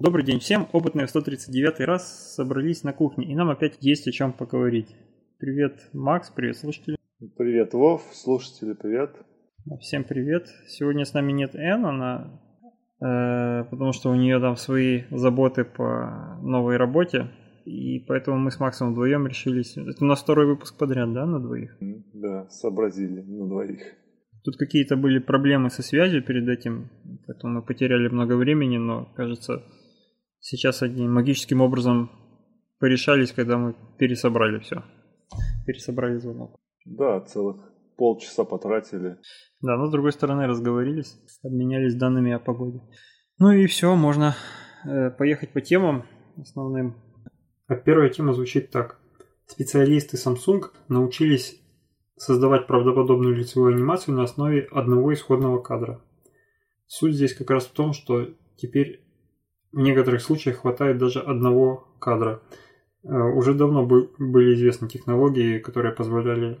Добрый день всем, опытные в 139 раз собрались на кухне, и нам опять есть о чем поговорить. Привет, Макс, привет, слушатели. Привет, Вов, слушатели, привет. Всем привет. Сегодня с нами нет Эн, она, э, потому что у нее там свои заботы по новой работе, и поэтому мы с Максом вдвоем решились. Это у нас второй выпуск подряд, да, на двоих? Да, сообразили на двоих. Тут какие-то были проблемы со связью перед этим, поэтому мы потеряли много времени, но, кажется, сейчас они магическим образом порешались, когда мы пересобрали все. Пересобрали звонок. Да, целых полчаса потратили. Да, но с другой стороны разговорились, обменялись данными о погоде. Ну и все, можно э, поехать по темам основным. А первая тема звучит так. Специалисты Samsung научились создавать правдоподобную лицевую анимацию на основе одного исходного кадра. Суть здесь как раз в том, что теперь в некоторых случаях хватает даже одного кадра. Э, уже давно были известны технологии, которые позволяли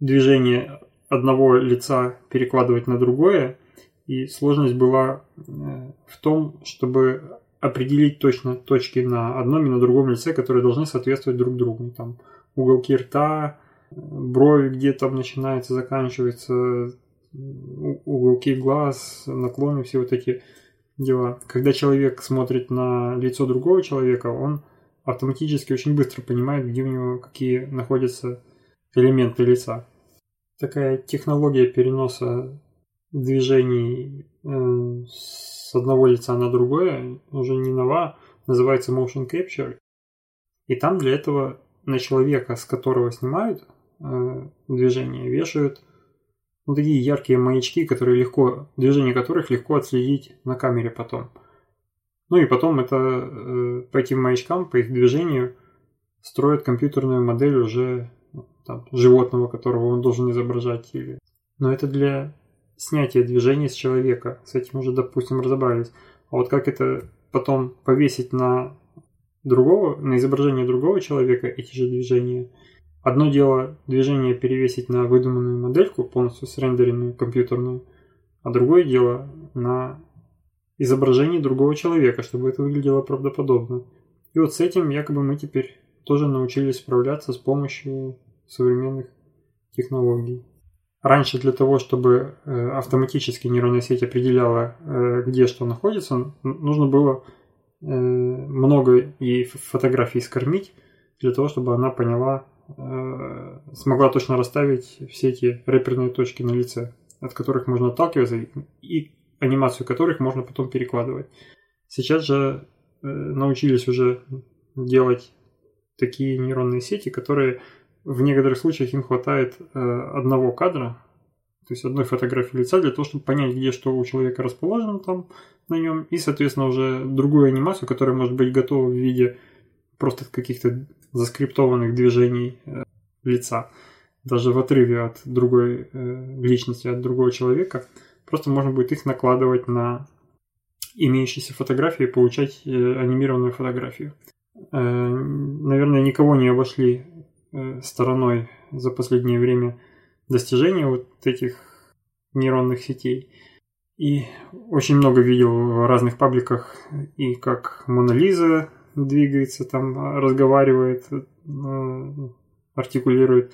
движение одного лица перекладывать на другое, и сложность была э, в том, чтобы определить точно точки на одном и на другом лице, которые должны соответствовать друг другу. Там уголки рта, брови, где там начинается, заканчивается, уголки глаз, наклоны, все вот эти дела. Когда человек смотрит на лицо другого человека, он автоматически очень быстро понимает, где у него какие находятся элементы лица. Такая технология переноса движений э, с одного лица на другое уже не нова, называется motion capture. И там для этого на человека, с которого снимают э, движение, вешают ну, такие яркие маячки, которые легко, движение которых легко отследить на камере потом. Ну и потом это э, по этим маячкам, по их движению строят компьютерную модель уже ну, там, животного, которого он должен изображать. Или... Но это для снятия движения с человека. С этим уже, допустим, разобрались. А вот как это потом повесить на другого, на изображение другого человека эти же движения – Одно дело движение перевесить на выдуманную модельку, полностью срендеренную компьютерную, а другое дело на изображение другого человека, чтобы это выглядело правдоподобно. И вот с этим якобы мы теперь тоже научились справляться с помощью современных технологий. Раньше для того, чтобы э, автоматически нейронная сеть определяла, э, где что находится, нужно было э, много ей фотографий скормить для того, чтобы она поняла, смогла точно расставить все эти реперные точки на лице, от которых можно отталкиваться и анимацию которых можно потом перекладывать. Сейчас же э, научились уже делать такие нейронные сети, которые в некоторых случаях им хватает э, одного кадра, то есть одной фотографии лица для того, чтобы понять, где что у человека расположено там на нем, и, соответственно, уже другую анимацию, которая может быть готова в виде просто каких-то заскриптованных движений э, лица, даже в отрыве от другой э, личности, от другого человека, просто можно будет их накладывать на имеющиеся фотографии и получать э, анимированную фотографию. Наверное, никого не обошли стороной за последнее время достижения вот этих нейронных сетей. И очень много видел в разных пабликах и как Мона Лиза двигается, там разговаривает, э, артикулирует.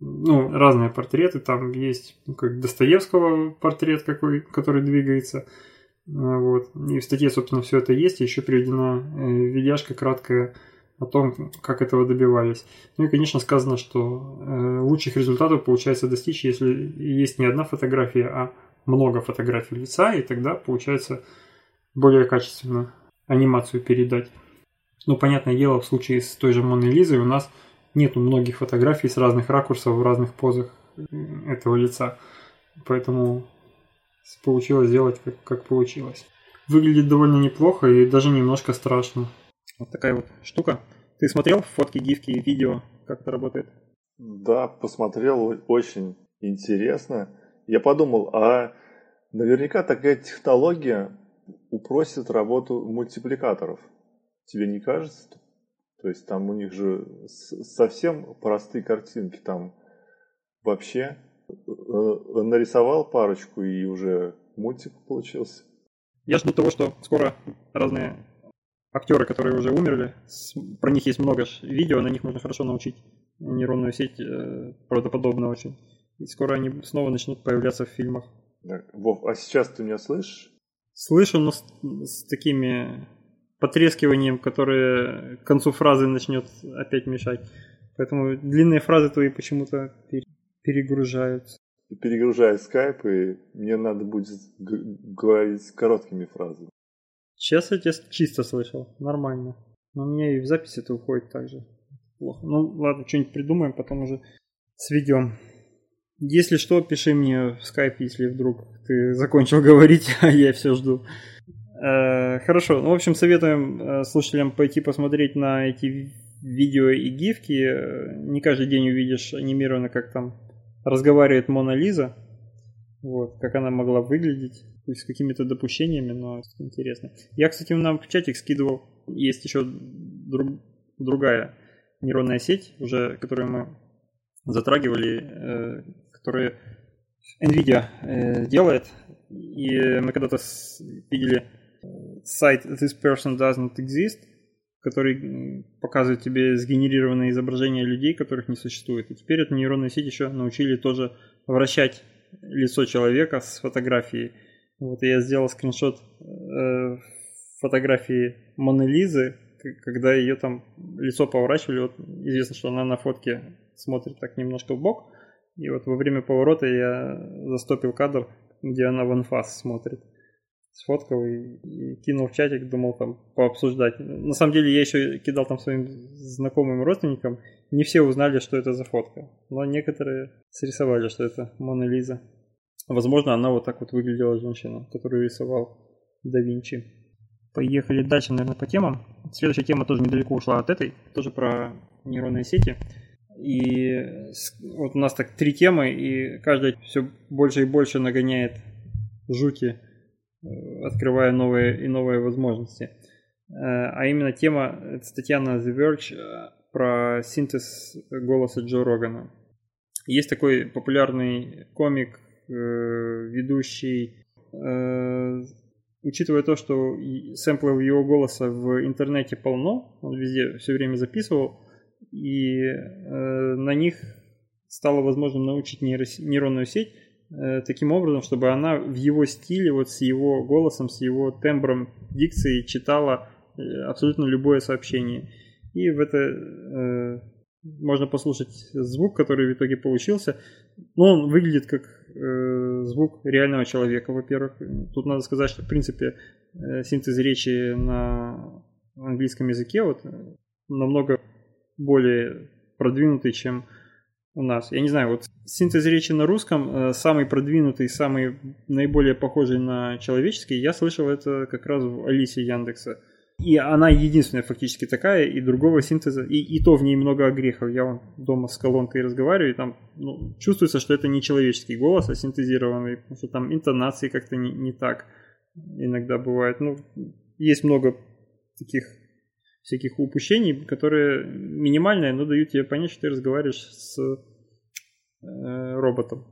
Ну, разные портреты, там есть ну, как Достоевского портрет какой, который двигается. Э, вот. И в статье, собственно, все это есть. Еще приведена э, видяшка краткая о том, как этого добивались. Ну и, конечно, сказано, что лучших результатов получается достичь, если есть не одна фотография, а много фотографий лица, и тогда получается более качественно анимацию передать. Но, понятное дело, в случае с той же Моной Лизой у нас нету многих фотографий с разных ракурсов в разных позах этого лица. Поэтому получилось сделать как, как получилось. Выглядит довольно неплохо и даже немножко страшно. Вот такая вот штука. Ты смотрел фотки, гифки и видео, как это работает? Да, посмотрел, очень интересно. Я подумал, а наверняка такая технология упростит работу мультипликаторов. Тебе не кажется? То есть там у них же совсем простые картинки, там вообще э, нарисовал парочку и уже мультик получился. Я жду того, что скоро разные актеры, которые уже умерли, про них есть много видео, на них можно хорошо научить нейронную сеть, э, правдоподобно очень. И скоро они снова начнут появляться в фильмах. Вов, а сейчас ты меня слышишь? Слышу, но с, с такими потрескиванием, которое к концу фразы начнет опять мешать. Поэтому длинные фразы твои почему-то перегружаются. Перегружает скайп, и мне надо будет говорить короткими фразами. Сейчас я тебя чисто слышал, нормально. Но у меня и в записи это уходит так же. Плохо. Ну ладно, что-нибудь придумаем, потом уже сведем. Если что, пиши мне в скайп, если вдруг ты закончил говорить, а я все жду. Э, хорошо, ну, в общем, советуем э, слушателям пойти посмотреть на эти видео и гифки. Э, не каждый день увидишь анимированно, как там разговаривает Мона Лиза. Вот, как она могла выглядеть, с какими-то допущениями, но интересно. Я, кстати, нам в чатик скидывал, есть еще друг, другая нейронная сеть, уже, которую мы затрагивали, э, которую NVIDIA э, делает. И мы когда-то видели сайт This Person Doesn't Exist, который показывает тебе сгенерированные изображения людей, которых не существует. И теперь эту нейронную сеть еще научили тоже вращать лицо человека с фотографией. Вот я сделал скриншот э, фотографии Моны Лизы, когда ее там лицо поворачивали. Вот известно, что она на фотке смотрит так немножко в бок. И вот во время поворота я застопил кадр, где она в анфас смотрит сфоткал и, и кинул в чатик, думал там пообсуждать. На самом деле я еще кидал там своим знакомым родственникам, не все узнали, что это за фотка, но некоторые срисовали, что это Мона Лиза. Возможно, она вот так вот выглядела женщина, которую рисовал да Винчи. Поехали дальше, наверное, по темам. Следующая тема тоже недалеко ушла от этой, тоже про нейронные сети. И вот у нас так три темы, и каждая все больше и больше нагоняет жути открывая новые и новые возможности. Э, а именно тема, статья на The Verge э, про синтез голоса Джо Рогана. Есть такой популярный комик, ведущий, учитывая то, что сэмплов его голоса в интернете полно, он везде все время записывал, и на них стало возможным научить нейронную сеть Э, таким образом, чтобы она в его стиле, вот с его голосом, с его тембром дикции читала э, абсолютно любое сообщение. И в это э, можно послушать звук, который в итоге получился. Но он выглядит как э, звук реального человека, во-первых. Тут надо сказать, что в принципе э, синтез речи на английском языке вот намного более продвинутый, чем у нас. Я не знаю, вот синтез речи на русском э, самый продвинутый, самый наиболее похожий на человеческий, я слышал это как раз в Алисе Яндекса. И она единственная фактически такая, и другого синтеза, и, и то в ней много огрехов. Я вон дома с колонкой разговариваю, и там ну, чувствуется, что это не человеческий голос, а синтезированный, потому что там интонации как-то не, не так иногда бывает. Ну, есть много таких всяких упущений, которые минимальные, но дают тебе понять, что ты разговариваешь с э, роботом.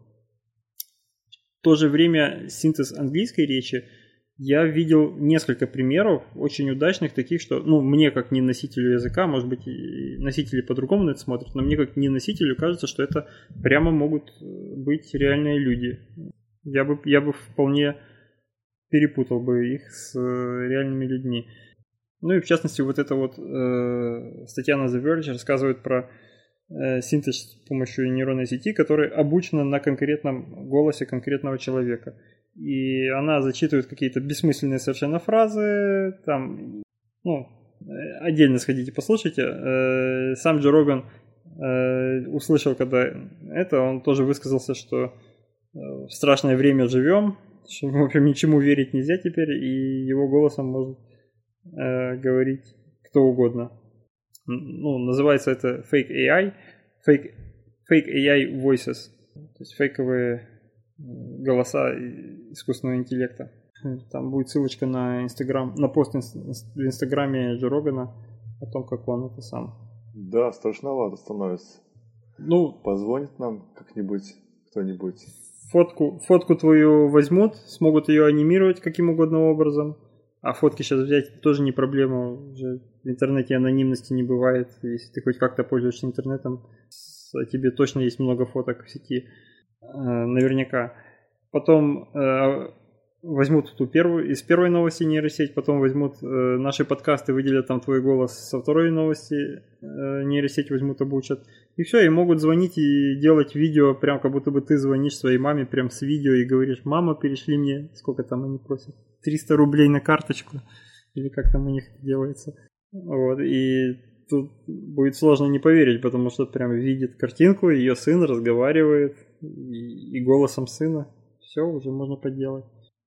В то же время синтез английской речи я видел несколько примеров очень удачных таких, что, ну, мне как не носителю языка, может быть, носители по-другому на это смотрят, но мне как не носителю кажется, что это прямо могут быть реальные люди. Я бы, я бы вполне перепутал бы их с реальными людьми. Ну и в частности вот эта вот э, статья на The Verge рассказывает про э, синтез с помощью нейронной сети, которая обучена на конкретном голосе конкретного человека. И она зачитывает какие-то бессмысленные совершенно фразы, там, ну, отдельно сходите послушайте. Э, сам Джо Роган э, услышал, когда это, он тоже высказался, что э, в страшное время живем, что, в общем, ничему верить нельзя теперь, и его голосом может э, говорить кто угодно. Ну, называется это Fake AI, Fake, fake AI Voices, то есть фейковые голоса искусственного интеллекта. Там будет ссылочка на Инстаграм, на пост в Инстаграме Джо Рогана о том, как он это сам. Да, страшновато становится. Ну, позвонит нам как-нибудь кто-нибудь. Фотку, фотку твою возьмут, смогут ее анимировать каким угодно образом, А фотки сейчас взять тоже не проблема. Уже в интернете анонимности не бывает. Если ты хоть как-то пользуешься интернетом, тебе точно есть много фоток в сети. Э, наверняка. Потом э, возьмут ту первую, из первой новости нейросеть, потом возьмут э, наши подкасты, выделят там твой голос со второй новости, э, нейросеть возьмут, обучат. И все, и могут звонить и делать видео, прям как будто бы ты звонишь своей маме прям с видео и говоришь, мама, перешли мне, сколько там они просят, 300 рублей на карточку, или как там у них делается. Вот, и тут будет сложно не поверить, потому что прям видит картинку, ее сын разговаривает и, и голосом сына. Все, уже можно подделать.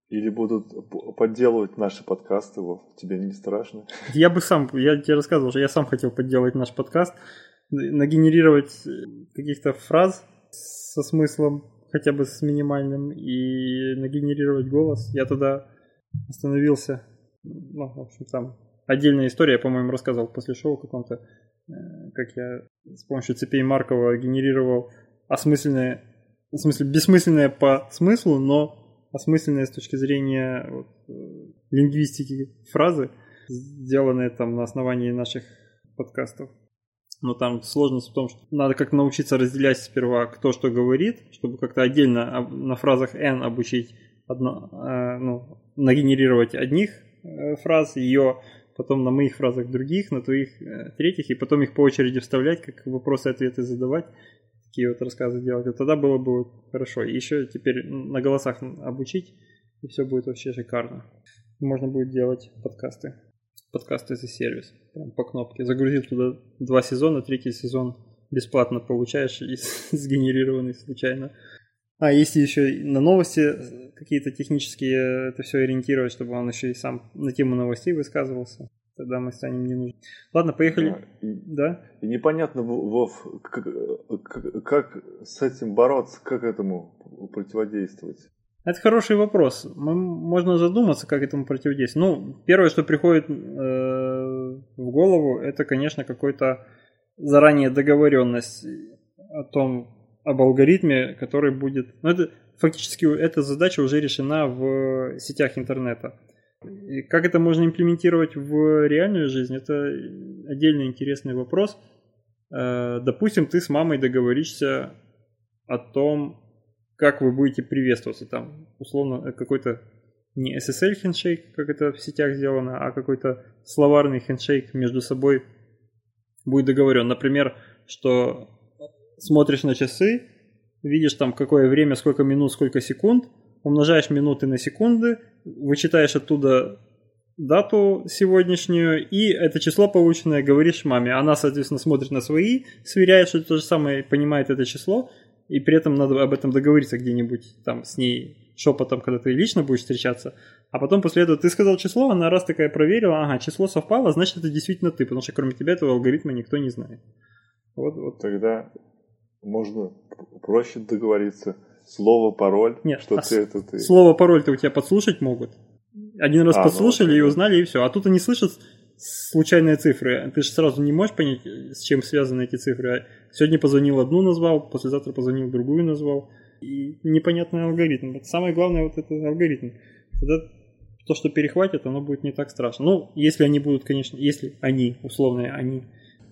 Или будут подделывать наши подкасты, Вов, тебе не страшно? Я бы сам, я тебе рассказывал, что я сам хотел подделать наш подкаст, нагенерировать каких-то фраз со смыслом, хотя бы с минимальным, и нагенерировать голос. Я тогда остановился, ну, в общем, там отдельная история, я, по-моему, рассказывал после шоу каком-то, э, как я с помощью цепей Маркова генерировал осмысленное, в смысле, бессмысленное по смыслу, но осмысленные с точки зрения вот, э, лингвистики фразы, сделанные там на основании наших подкастов. Но там сложность в том, что надо как научиться разделять сперва, кто что говорит, чтобы как-то отдельно на фразах N обучить, одно, э, ну, нагенерировать одних э, фраз, ее потом на моих фразах других, на твоих третьих, и потом их по очереди вставлять, как вопросы-ответы задавать такие вот рассказы делать, тогда было бы хорошо. И еще теперь на голосах обучить, и все будет вообще шикарно. Можно будет делать подкасты. Подкасты за сервис. Прям по кнопке. Загрузил туда два сезона, третий сезон бесплатно получаешь и сгенерированный случайно. А если еще на новости какие-то технические это все ориентировать, чтобы он еще и сам на тему новостей высказывался тогда мы станем не нужны. Ладно, поехали. Да. И, да? И непонятно, Вов, как, как, с этим бороться, как этому противодействовать? Это хороший вопрос. Мы, можно задуматься, как этому противодействовать. Ну, первое, что приходит э, в голову, это, конечно, какой-то заранее договоренность о том, об алгоритме, который будет... Ну, это фактически эта задача уже решена в сетях интернета. И как это можно имплементировать в реальную жизнь, это отдельно интересный вопрос. Э, допустим, ты с мамой договоришься о том, как вы будете приветствоваться. Там, условно, какой-то не SSL хендшейк, как это в сетях сделано, а какой-то словарный хендшейк между собой будет договорен. Например, что смотришь на часы, видишь там какое время, сколько минут, сколько секунд, умножаешь минуты на секунды, вычитаешь оттуда дату сегодняшнюю, и это число полученное говоришь маме. Она, соответственно, смотрит на свои, сверяет, что то же самое, понимает это число, и при этом надо об этом договориться где-нибудь там с ней шепотом, когда ты лично будешь встречаться. А потом после этого ты сказал число, она раз такая проверила, ага, число совпало, значит это действительно ты, потому что кроме тебя этого алгоритма никто не знает. Вот, вот. Тогда можно проще договориться слово пароль, Нет, что а ты это ты. Слово пароль-то у тебя подслушать могут. Один раз А, ну, подслушали и окей. узнали, и все. А тут они слышат случайные цифры. Ты же сразу не можешь понять, с чем связаны эти цифры. Сегодня позвонил одну назвал, послезавтра позвонил другую назвал. И непонятный алгоритм. Вот Самое главное вот это алгоритм. Тогда то, что перехватит, оно будет не так страшно. Ну, если они будут, конечно, если они, условные они,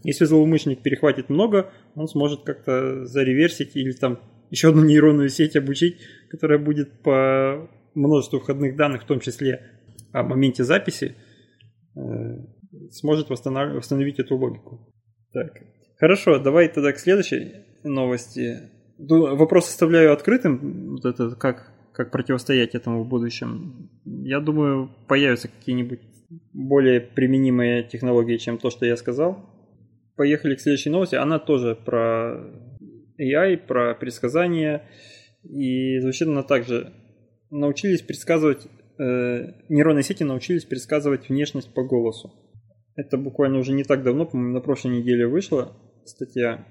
если злоумышленник перехватит много, он сможет как-то зареверсить или там еще одну нейронную сеть обучить, которая будет по множеству входных данных, в том числе о моменте записи, э, сможет восстанов- восстановить эту логику. Так. Хорошо, давай тогда к следующей новости. Ду- Вопрос оставляю открытым, вот это как, как противостоять этому в будущем. Я думаю, появятся какие-нибудь более применимые технологии, чем то, что я сказал. Поехали к следующей новости. Она тоже про AI, про предсказания. И звучит она также. Научились предсказывать, э, нейронные сети научились предсказывать внешность по голосу. Это буквально уже не так давно, по-моему, на прошлой неделе вышла статья.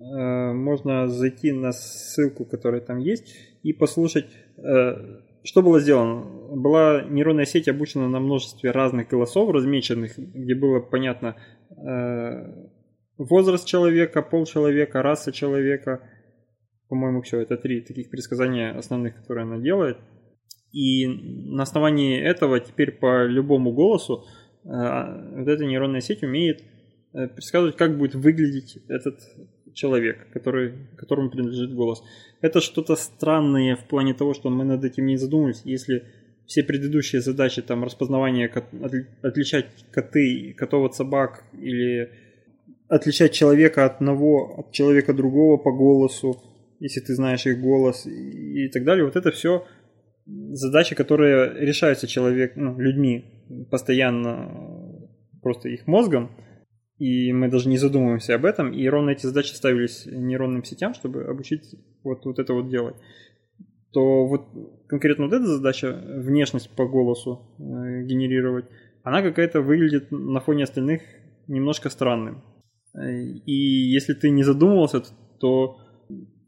Э, можно зайти на ссылку, которая там есть, и послушать, э, что было сделано. Была нейронная сеть обучена на множестве разных голосов, размеченных, где было понятно э, возраст человека, пол человека, раса человека. По-моему, все, это три таких предсказания основных, которые она делает. И на основании этого теперь по любому голосу э, вот эта нейронная сеть умеет э, предсказывать, как будет выглядеть этот человек, который, которому принадлежит голос. Это что-то странное в плане того, что мы над этим не задумывались. Если все предыдущие задачи, там, распознавание, отличать коты, котов от собак или отличать человека одного, от человека другого по голосу, если ты знаешь их голос и так далее, вот это все задачи, которые решаются человек, ну, людьми постоянно просто их мозгом, и мы даже не задумываемся об этом, и ровно эти задачи ставились нейронным сетям, чтобы обучить вот, вот это вот делать. То вот конкретно вот эта задача, внешность по голосу э, генерировать, она какая-то выглядит на фоне остальных немножко странным. И если ты не задумывался, то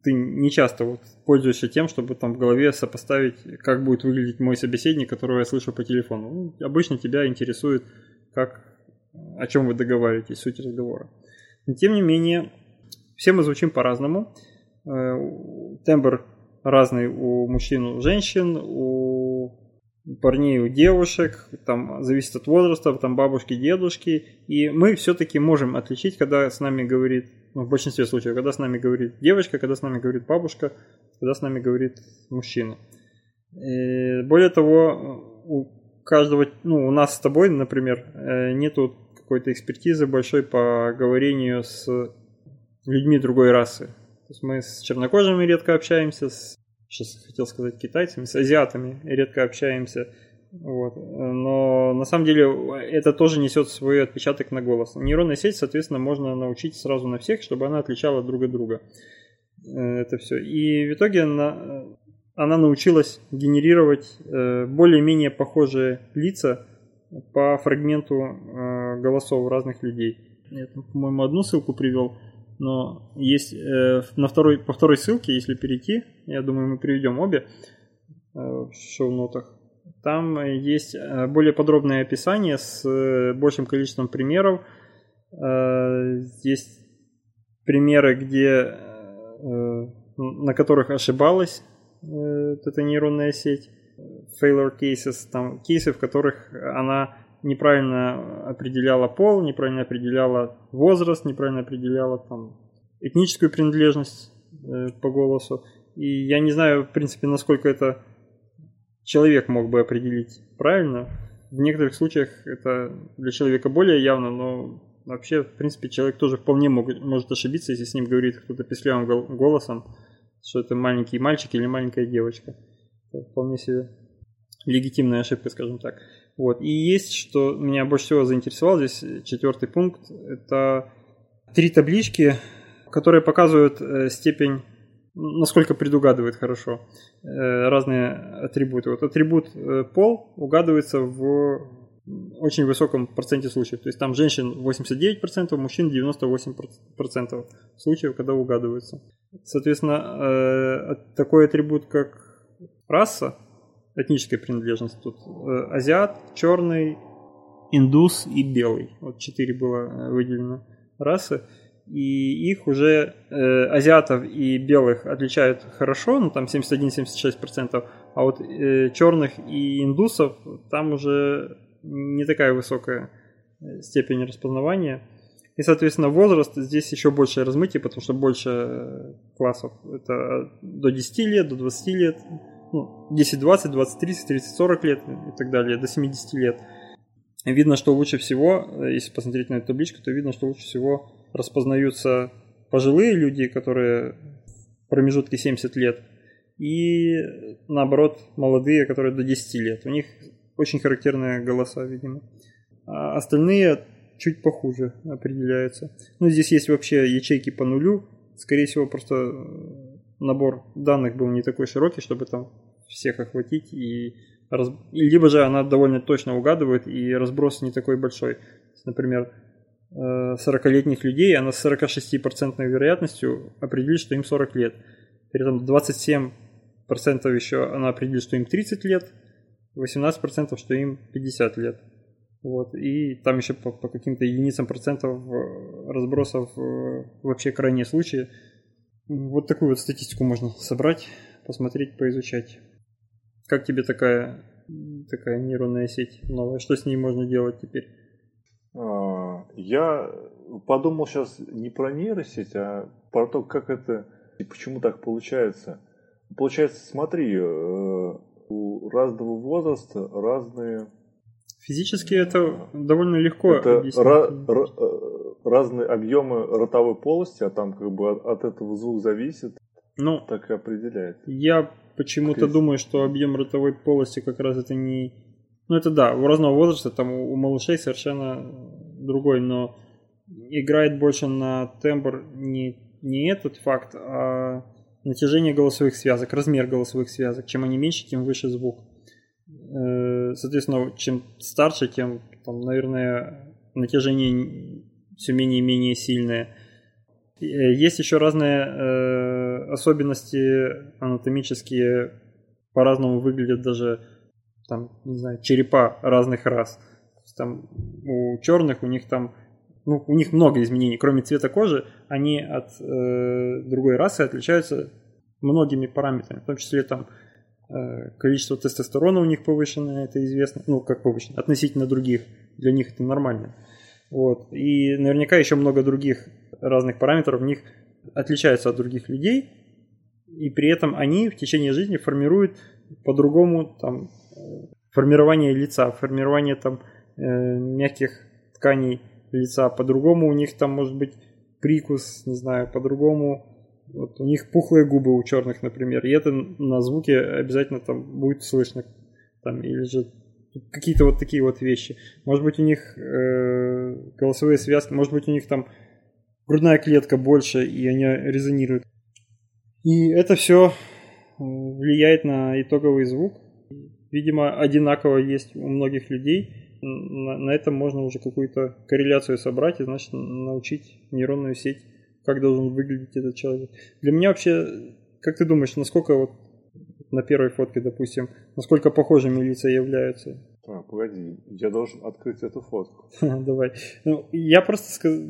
ты не часто вот пользуешься тем, чтобы там в голове сопоставить, как будет выглядеть мой собеседник, которого я слышу по телефону. Ну, обычно тебя интересует, как, о чем вы договариваетесь, суть разговора. Но, тем не менее, все мы звучим по-разному. Э, тембр разный у мужчин, у женщин, у парней, у девушек, там зависит от возраста, там бабушки, дедушки, и мы все-таки можем отличить, когда с нами говорит, ну, в большинстве случаев, когда с нами говорит девочка, когда с нами говорит бабушка, когда с нами говорит мужчина. И более того, у каждого, ну, у нас с тобой, например, э, нету какой-то экспертизы большой по говорению с людьми другой расы. То есть мы с чернокожими редко общаемся, с, сейчас хотел сказать китайцами, с азиатами редко общаемся. Вот. Но на самом деле это тоже несет свой отпечаток на голос. Нейронная сеть, соответственно, можно научить сразу на всех, чтобы она отличала друг от друга. Э, это все. И в итоге она, она научилась генерировать э, более-менее похожие лица по фрагменту э, голосов разных людей. Я, по-моему, одну ссылку привел – но есть э, на второй, по второй ссылке, если перейти, я думаю, мы приведем обе э, в шоу-нотах, там есть э, более подробное описание с э, большим количеством примеров. Э, есть примеры, где, на которых ошибалась эта нейронная сеть. Failure cases, там кейсы, в которых она неправильно определяла пол, неправильно определяла возраст, неправильно определяла там этническую принадлежность э, по голосу. И я не знаю, в принципе, насколько это человек мог бы определить правильно. В некоторых случаях это для человека более явно, но вообще, в принципе, человек тоже вполне мог, может ошибиться, если с ним говорит кто-то песклявым голосом, что это маленький мальчик или маленькая девочка. Это вполне себе легитимная ошибка, скажем так. Вот. И есть, что меня больше всего заинтересовал здесь, э, четвертый пункт, это три таблички, которые показывают э, степень, насколько предугадывает хорошо э, разные атрибуты. Вот атрибут пол угадывается в очень высоком проценте случаев. То есть там женщин 89%, мужчин 98% случаев, когда угадываются. Соответственно, такой атрибут, как раса, этническая принадлежность тут. Э, азиат, черный, индус и белый. Вот четыре было э, выделено расы. И их уже э, азиатов и белых отличают хорошо, ну там 71-76%, а вот э, черных и индусов там уже не такая высокая э, степень распознавания. И, соответственно, возраст здесь еще большее размытие, потому что больше классов. Это до 10 лет, до 20 лет, ну, 10, 20, 20, 30, 30, 40 лет и так далее, до 70 лет. Видно, что лучше всего, э, если посмотреть на эту табличку, то видно, что лучше всего распознаются пожилые люди, которые в промежутке 70 лет, и наоборот молодые, которые до 10 лет. У них очень характерные голоса, видимо. А остальные чуть похуже определяются. Ну, здесь есть вообще ячейки по нулю. Скорее всего, просто набор данных был не такой широкий, чтобы там всех охватить и раз... либо же она довольно точно угадывает и разброс не такой большой. Например, 40-летних э, людей она с 46% вероятностью определит, что им 40 лет. При этом 27% еще она определит, что им 30 лет, 18% что им 50 лет. Вот. И там еще по, по каким-то единицам процентов э, разбросов вообще крайние случаи вот такую вот статистику можно собрать, посмотреть, поизучать. Как тебе такая, такая нейронная сеть новая? Что с ней можно делать теперь? А, я подумал сейчас не про нейросеть, а про то, как это и почему так получается. Получается, смотри, э, у разного возраста разные... Физически это довольно легко это объяснить. Э, разные объемы ротовой полости, а там как бы от, от этого звук зависит, ну, так и определяет. Я почему-то думаю, что объем ротовой полости как раз это не... Ну это да, у разного возраста, там у у малышей совершенно другой, но играет больше на тембр не, не этот факт, а натяжение голосовых связок, размер голосовых связок. Чем они меньше, тем выше звук. Э, Соответственно, чем старше, тем, там, наверное, натяжение все менее и менее сильное. Э, Есть еще разные э, особенности анатомические, по-разному выглядят даже там, не знаю, черепа разных рас. Там у черных у них там, ну, у них много изменений, кроме цвета кожи, они от э, другой расы отличаются многими параметрами, в том числе там количество тестостерона у них повышенное, это известно, ну, как повышенное, относительно других, для них это нормально. Вот. И наверняка еще много других разных параметров в них отличаются от других людей, и при этом они в течение жизни формируют по-другому там э, формирование лица, формирование там э, мягких тканей лица, по-другому у них там может быть прикус, не знаю, по-другому вот у них пухлые губы у черных, например, и это на звуке обязательно там будет слышно, там или же какие-то вот такие вот вещи. Может быть у них э, голосовые связки, может быть у них там грудная клетка больше и они резонируют. И это все влияет на итоговый звук. Видимо, одинаково есть у многих людей. На, на этом можно уже какую-то корреляцию собрать и, значит, научить нейронную сеть, как должен выглядеть этот человек. Для меня вообще, как ты думаешь, насколько вот на первой фотке, допустим, насколько похожими лица являются? А, погоди, я должен открыть эту фотку. Давай. Ну, я просто, сказ-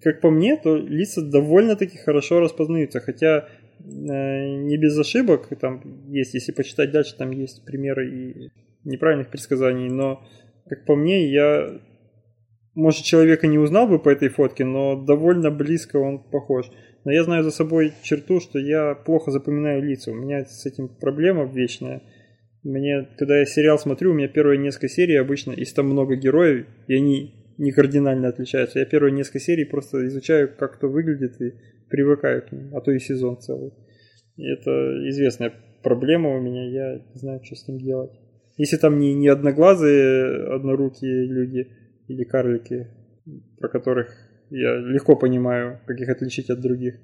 как по мне, то лица довольно-таки хорошо распознаются, хотя э, не без ошибок там есть, если почитать дальше, там есть примеры и неправильных предсказаний, но, как по мне, я, может, человека не узнал бы по этой фотке, но довольно близко он похож. Но я знаю за собой черту, что я плохо запоминаю лица. У меня с этим проблема вечная. Мне, когда я сериал смотрю, у меня первые несколько серий обычно, если там много героев, и они не кардинально отличаются, я первые несколько серий просто изучаю, как кто выглядит, и привыкаю к ним, а то и сезон целый. И это известная проблема у меня, я не знаю, что с ним делать. Если там не, не одноглазые, однорукие люди или карлики, про которых я легко понимаю, как их отличить от других.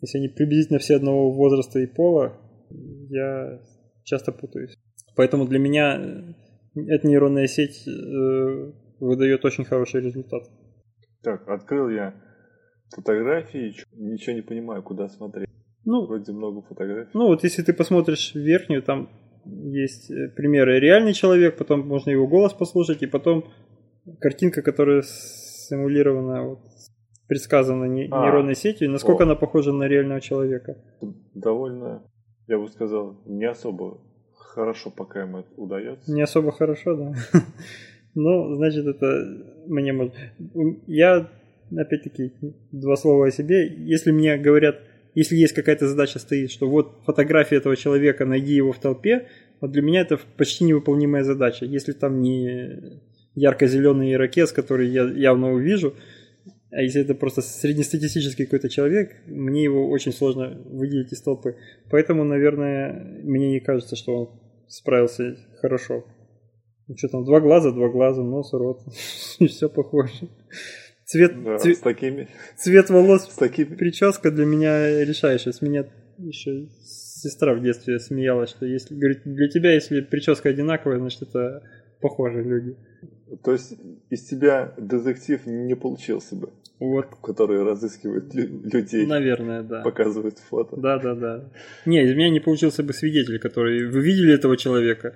Если они приблизительно все одного возраста и пола, я часто путаюсь. Поэтому для меня э, эта нейронная сеть э, выдает очень хороший результат. Так, открыл я фотографии, ничего не понимаю, куда смотреть. Ну, Вроде много фотографий. ну вот если ты посмотришь верхнюю, там есть э, примеры реальный человек, потом можно его голос послушать, и потом картинка, которая симулирована, вот, предсказана не- А, нейронной сетью, насколько о. она похожа на реального человека. Довольно, я бы сказал, не особо хорошо пока им это удается. Не особо хорошо, да. Ну, значит, это мне может... Я, опять-таки, два слова о себе. Если мне говорят, если есть какая-то задача стоит, что вот фотография этого человека, найди его в толпе, вот для меня это почти невыполнимая задача. Если там не ярко-зеленый ирокез, который я явно увижу, а если это просто среднестатистический какой-то человек, мне его очень сложно выделить из толпы. Поэтому, наверное, мне не кажется, что он справился хорошо. Ну, что там, два глаза, два глаза, нос, рот. И все похоже. Цвет, Да, цве- с такими, цвет волос, с такими, прическа для меня решающая. С меня еще сестра в детстве смеялась, что если, говорит, для тебя, если прическа одинаковая, значит, это похожие люди. то есть из тебя детектив не получился бы, Вот, который разыскивает лю- людей, наверное, да. показывает фото. Да, да, да. Не, из меня не получился бы свидетель, который... Вы видели этого человека?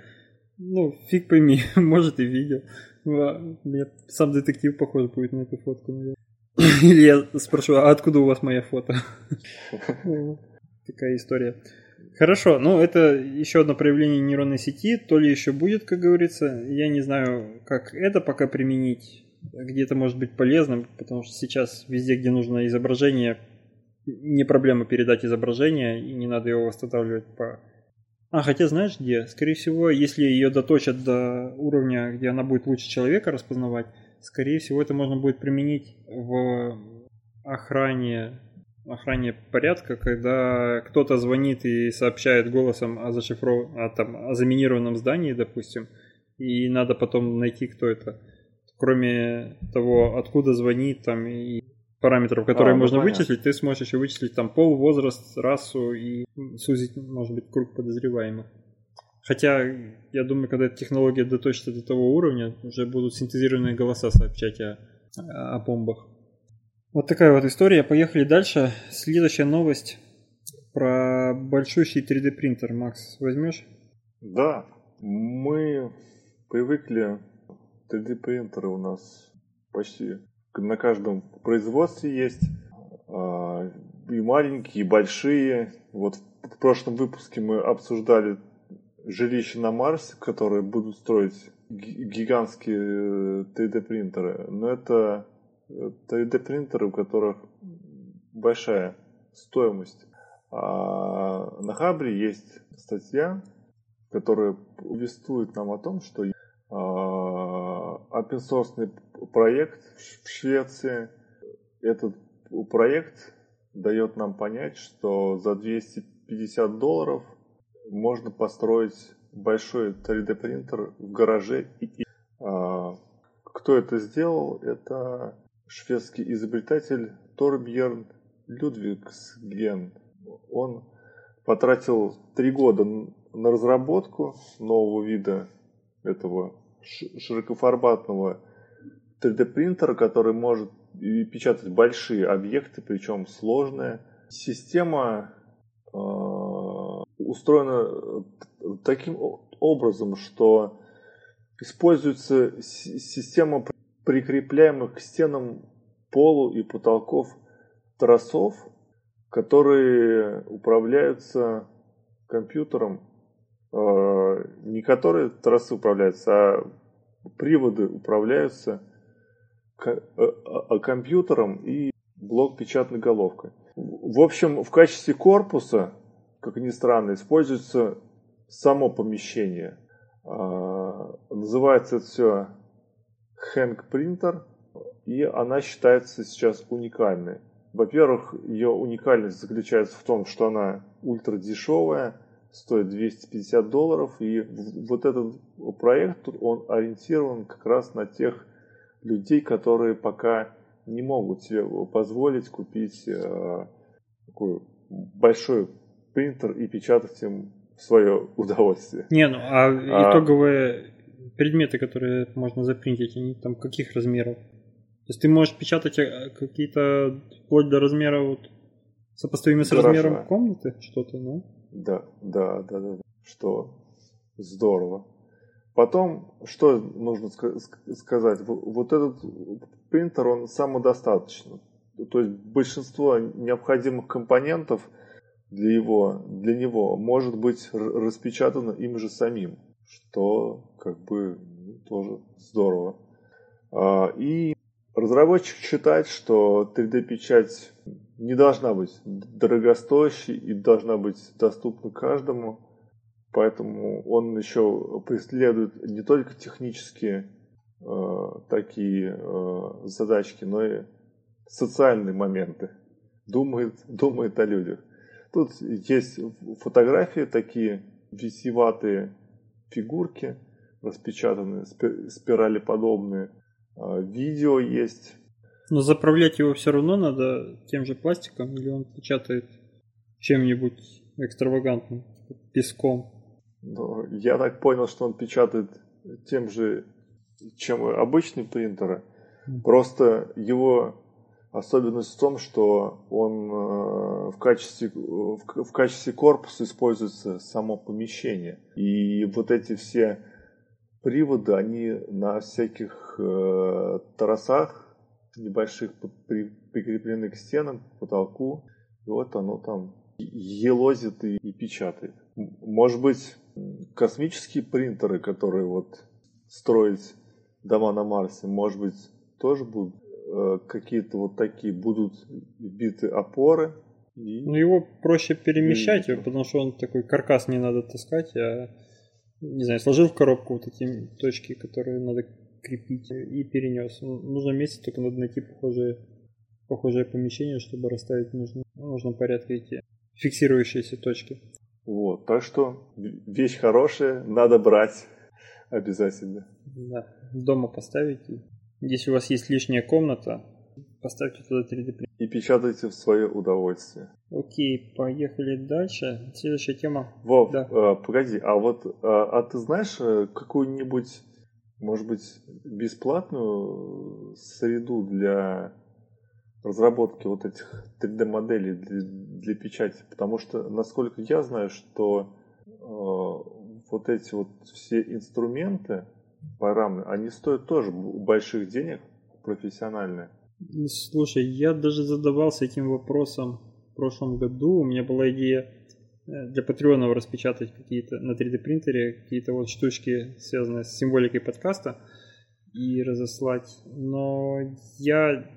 Ну, фиг пойми, может и видел. Ну, а Мне сам детектив похож будет на эту фотку, наверное. Или я спрошу, а откуда у вас моя фото? Такая история. Хорошо, ну это еще одно проявление нейронной сети, то ли еще будет, как говорится. Я не знаю, как это пока применить. Где-то может быть полезным, потому что сейчас везде, где нужно изображение, не проблема передать изображение, и не надо его восстанавливать по... А, хотя знаешь где? Скорее всего, если ее доточат до уровня, где она будет лучше человека распознавать, скорее всего, это можно будет применить в охране охране порядка, когда кто-то звонит и сообщает голосом о зашифров... о, там, о заминированном здании, допустим, и надо потом найти, кто это. Кроме того, откуда звонит там и параметров, которые а, ну, можно понятно. вычислить, ты сможешь еще вычислить там пол, возраст, расу и сузить, может быть, круг подозреваемых. Хотя, я думаю, когда эта технология доточится до того уровня, уже будут синтезированные голоса сообщать о, о бомбах. Вот такая вот история. Поехали дальше. Следующая новость про большущий 3D принтер. Макс, возьмешь? Да, мы привыкли 3D принтеры у нас почти на каждом производстве есть. А, и маленькие, и большие. Вот в прошлом выпуске мы обсуждали жилища на Марсе, которые будут строить гигантские 3D принтеры. Но это 3D принтеры, у которых большая стоимость. А на Хабре есть статья, которая повествует нам о том, что open source проект в Швеции. Этот проект дает нам понять, что за 250 долларов можно построить большой 3D принтер в гараже. А, кто это сделал? Это шведский изобретатель Торбьерн Людвигсген. Он потратил три года на разработку нового вида этого широкоформатного 3D принтера, который может печатать большие объекты, причем сложные. Система э, устроена таким образом, что используется система прикрепляемых к стенам полу и потолков тросов, которые управляются компьютером, э, не которые тросы управляются, а приводы управляются э, компьютером и блок печатной головкой. В общем, в качестве корпуса, как ни странно, используется само помещение. А, называется это все Хэнк принтер, и она считается сейчас уникальной. Во-первых, ее уникальность заключается в том, что она ультра дешевая, стоит 250 долларов, и вот этот проект, он ориентирован как раз на тех людей, которые пока не могут себе позволить купить э, такой большой принтер и печатать им в свое удовольствие. Не, ну а, а итоговая предметы, которые можно запринтить, они там каких размеров? То есть ты можешь печатать э, какие-то вплоть до размера вот сопоставимые с Хорошо. размером комнаты что-то, ну? Да, да, да, да, что здорово. Потом, что нужно сказать? Вот этот принтер, он самодостаточный. То есть большинство необходимых компонентов для, его, для него может быть распечатано им же самим что как бы ну, тоже здорово. А, и разработчик считает, что 3D-печать не должна быть дорогостоящей и должна быть доступна каждому. Поэтому он еще преследует не только технические э, такие э, задачки, но и социальные моменты. Думает, думает о людях. Тут есть фотографии такие висеватые фигурки распечатанные, спиралеподобные. А, видео есть. Но заправлять его все равно надо тем же пластиком, или он печатает чем-нибудь экстравагантным, типа песком. Ну, я так понял, что он печатает тем же, чем и обычные принтеры. Просто его Особенность в том, что он э, в качестве, в качестве корпуса используется само помещение. И вот эти все приводы, они на всяких э, тросах небольших прикреплены к стенам, к потолку. И вот оно там елозит и, и печатает. Может быть, космические принтеры, которые вот строить дома на Марсе, может быть, тоже будут э, какие-то вот такие будут биты опоры. И... Ну, его проще перемещать, и... потому что он такой каркас не надо таскать, а не знаю, сложил в коробку вот эти точки, которые надо крепить и перенес. Ну, в нужном месте только надо найти похожее, похожее помещение, чтобы расставить в нужном, в нужном порядке эти фиксирующиеся точки. Вот, так что вещь хорошая, надо брать обязательно. Да, дома поставить. Если у вас есть лишняя комната, поставьте туда 3D принтер. И печатайте в свое удовольствие. Окей, поехали дальше. Следующая тема. Вов, да. э, погоди, а вот а, а ты знаешь э, какую-нибудь, может быть, бесплатную среду для разработки вот этих 3D-моделей для, для печати? Потому что, насколько я знаю, что э, вот эти вот все инструменты программные, они стоят тоже больших денег профессиональные. Слушай, я даже задавался этим вопросом в прошлом году. У меня была идея э, для патреонов распечатать какие-то на 3D принтере какие-то вот штучки, связанные с символикой подкаста и разослать. Но я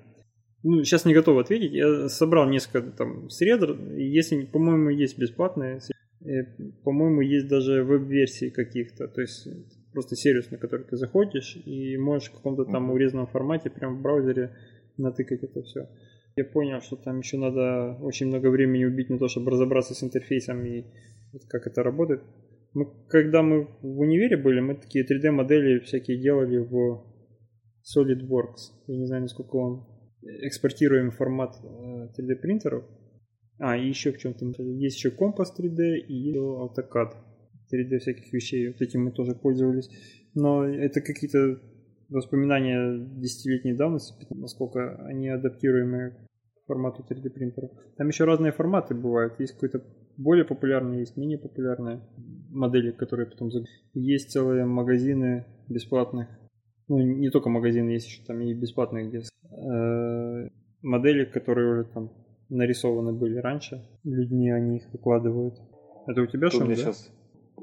ну, сейчас не готов ответить. Я собрал несколько там сред. Если, по-моему, есть бесплатные. Э, по-моему, есть даже веб-версии каких-то. То есть просто сервис, на который ты заходишь и можешь в каком-то там урезанном формате прямо в браузере натыкать это все. Я понял, что там еще надо очень много времени убить на то, чтобы разобраться с интерфейсом и как это работает. Мы, когда мы в универе были, мы такие 3D-модели всякие делали в SolidWorks. Я не знаю, насколько он экспортируем формат 3D э, принтеров. А, и еще в чем-то. Есть еще Compass 3D и AutoCAD. 3D всяких вещей. Вот этим мы тоже пользовались. Но это какие-то воспоминания десятилетней давности, насколько они адаптируемы к формату 3D принтеров. Там еще разные форматы бывают. Есть какой-то более популярный, есть менее популярные модели, которые потом... Есть целые магазины бесплатных. Ну, не только магазины, есть еще там и бесплатные, где э, модели, которые уже там нарисованы были раньше. Людьми они их выкладывают. Это у тебя Что да? сейчас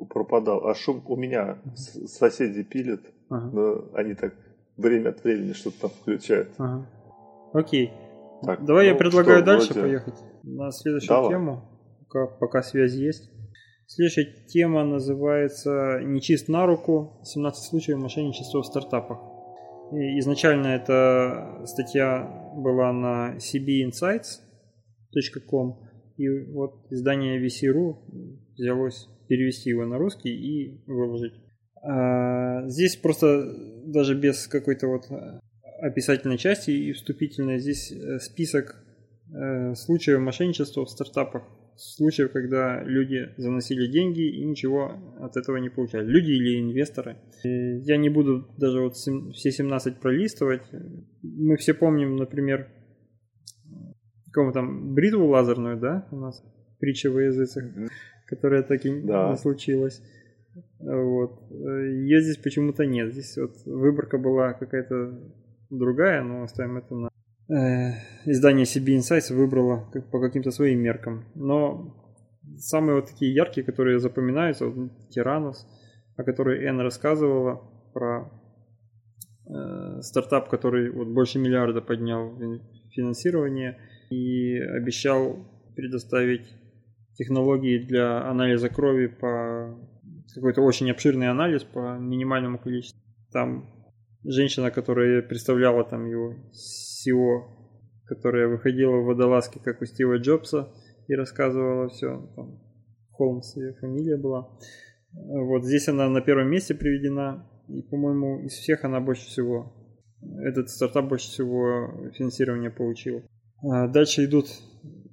пропадал. А шум у меня соседи пилят. Ага. Но они так время от времени что-то там включают. Ага. Окей. Так, Давай ну, я предлагаю что, дальше вроде... поехать на следующую Давай. тему, пока, пока связь есть. Следующая тема называется «Нечист на руку. 17 случаев мошенничества в стартапах». И изначально эта статья была на cbinsights.com, и вот издание VC.ru взялось перевести его на русский и выложить. А, здесь просто даже без какой-то вот э, описательной части и вступительной здесь э, список э, случаев мошенничества в стартапах, случаев, когда люди заносили деньги и ничего от этого не получали. Люди или инвесторы. Я не буду даже вот все 17 пролистывать. Мы все помним, например, кому там бритву лазерную, да, у нас притча во языцах, которая так и да. не случилась. Вот. Ее здесь почему-то нет. Здесь вот выборка была какая-то другая, но оставим это на... Э, издание CB Insights выбрало по каким-то своим меркам. Но самые вот такие яркие, которые запоминаются, вот Тиранос, о которой Энн рассказывала, про э, стартап, который вот больше миллиарда поднял финансирование и обещал предоставить технологии для анализа крови по какой-то очень обширный анализ по минимальному количеству. Там женщина, которая представляла там его SEO, которая выходила в водолазке, как у Стива Джобса, и рассказывала все. Там, Холмс ее фамилия была. Вот здесь она на первом месте приведена. И, по-моему, из всех она больше всего, этот стартап больше всего финансирования получил. А дальше идут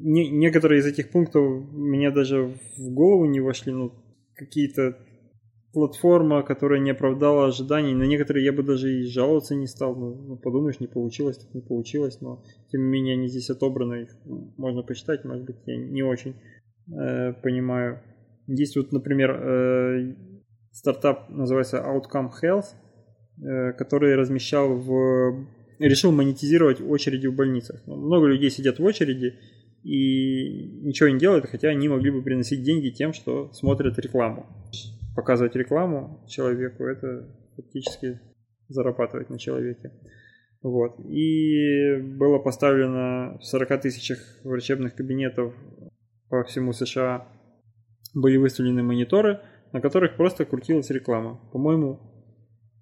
не, некоторые из этих пунктов мне даже в голову не вошли, ну, какие-то платформа, которая не оправдала ожиданий. На некоторые я бы даже и жаловаться не стал. Ну, ну, подумаешь, не получилось, так не получилось. Но, тем не менее, они здесь отобраны. Их можно почитать, может быть, я не очень э, понимаю. Есть вот, например, э, стартап называется Outcome Health, э, который размещал в... решил монетизировать очереди в больницах. Ну, много людей сидят в очереди, и ничего не делают, хотя они могли бы приносить деньги тем, что смотрят рекламу. Показывать рекламу человеку – это фактически зарабатывать на человеке. Вот. И было поставлено в 40 тысячах врачебных кабинетов по всему США были выставлены мониторы, на которых просто крутилась реклама. По-моему,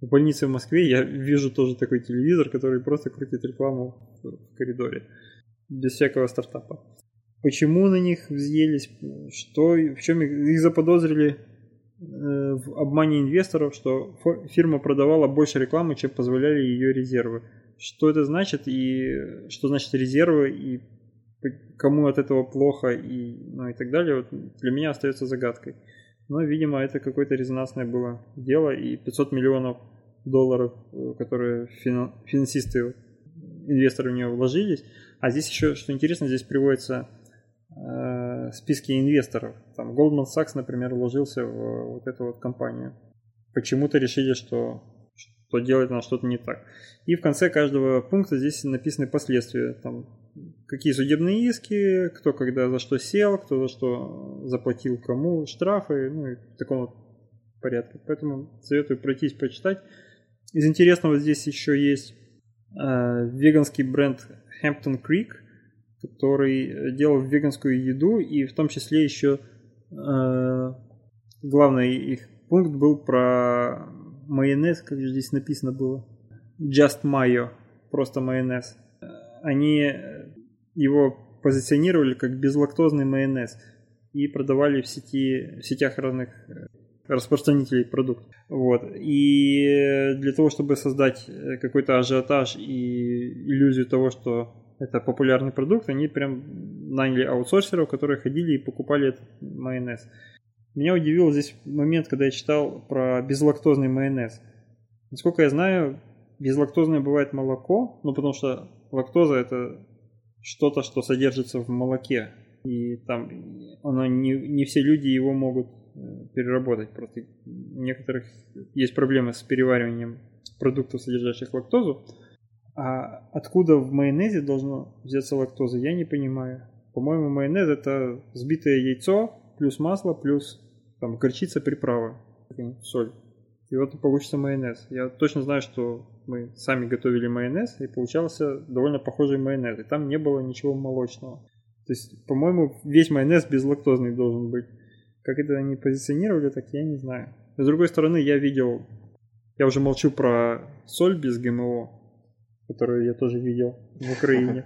в больнице в Москве я вижу тоже такой телевизор, который просто крутит рекламу в коридоре. Без всякого стартапа. Почему на них взъелись? Что, в чем их, их заподозрили э, в обмане инвесторов, что фирма продавала больше рекламы, чем позволяли ее резервы. Что это значит и что значит резервы и кому от этого плохо и, ну, и так далее, вот для меня остается загадкой. Но, видимо, это какое-то резонансное было дело, и 500 миллионов долларов, э, которые финансисты, инвесторы в нее вложились. А здесь еще, что интересно, здесь приводятся э, списки инвесторов. Там Goldman Sachs, например, вложился в вот эту вот компанию. Почему-то решили, что что делать надо что-то не так. И в конце каждого пункта здесь написаны последствия. Там какие судебные иски, кто когда за что сел, кто за что заплатил кому, штрафы, ну и в таком вот порядке. Поэтому советую пройтись, почитать. Из интересного здесь еще есть э, веганский бренд Hampton Creek, который делал веганскую еду и в том числе еще э, главный их пункт был про майонез, как же здесь написано было. Just Mayo, просто майонез. Они его позиционировали как безлактозный майонез и продавали в сети, в сетях разных э, распространителей продуктов. Вот. И для того, чтобы создать э, какой-то ажиотаж и иллюзию того, что это популярный продукт, они прям наняли аутсорсеров, которые ходили и покупали этот майонез. Меня удивил здесь момент, когда я читал про безлактозный майонез. Насколько я знаю, безлактозное бывает молоко, ну потому что лактоза это что-то, что содержится в молоке. И там оно не, не все люди его могут переработать. Просто у некоторых есть проблемы с перевариванием продуктов, содержащих лактозу. А откуда в майонезе должно взяться лактоза, я не понимаю. По-моему, майонез это взбитое яйцо, плюс масло, плюс там горчица, приправа, соль. И вот получится майонез. Я точно знаю, что мы сами готовили майонез, и получался довольно похожий майонез. И там не было ничего молочного. То есть, по-моему, весь майонез безлактозный должен быть. Как это они позиционировали, так я не знаю. с другой стороны, я видел, я уже молчу про соль без ГМО, которую я тоже видел в Украине.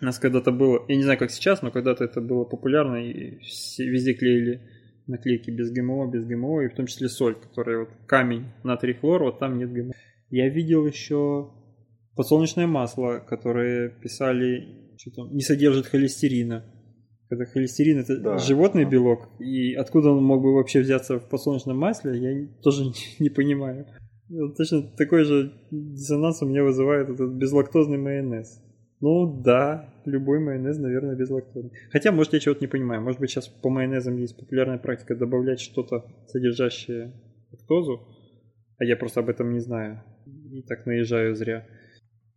У нас когда-то было, я не знаю, как сейчас, но когда-то это было популярно, и все, везде клеили наклейки без ГМО, без ГМО, и в том числе соль, которая вот камень, натрий хлор, вот там нет ГМО. Я видел еще подсолнечное масло, которое писали, что там, не содержит холестерина. Когда холестерин это да, животный белок, и откуда он мог бы вообще взяться в подсолнечном масле, я тоже не, понимаю. Точно такой же диссонанс у меня вызывает этот безлактозный майонез. Ну да, любой майонез, наверное, безлактозный. Хотя, может, я чего-то не понимаю. Может быть, сейчас по майонезам есть популярная практика добавлять что-то, содержащее лактозу, а я просто об этом не знаю. И так наезжаю зря.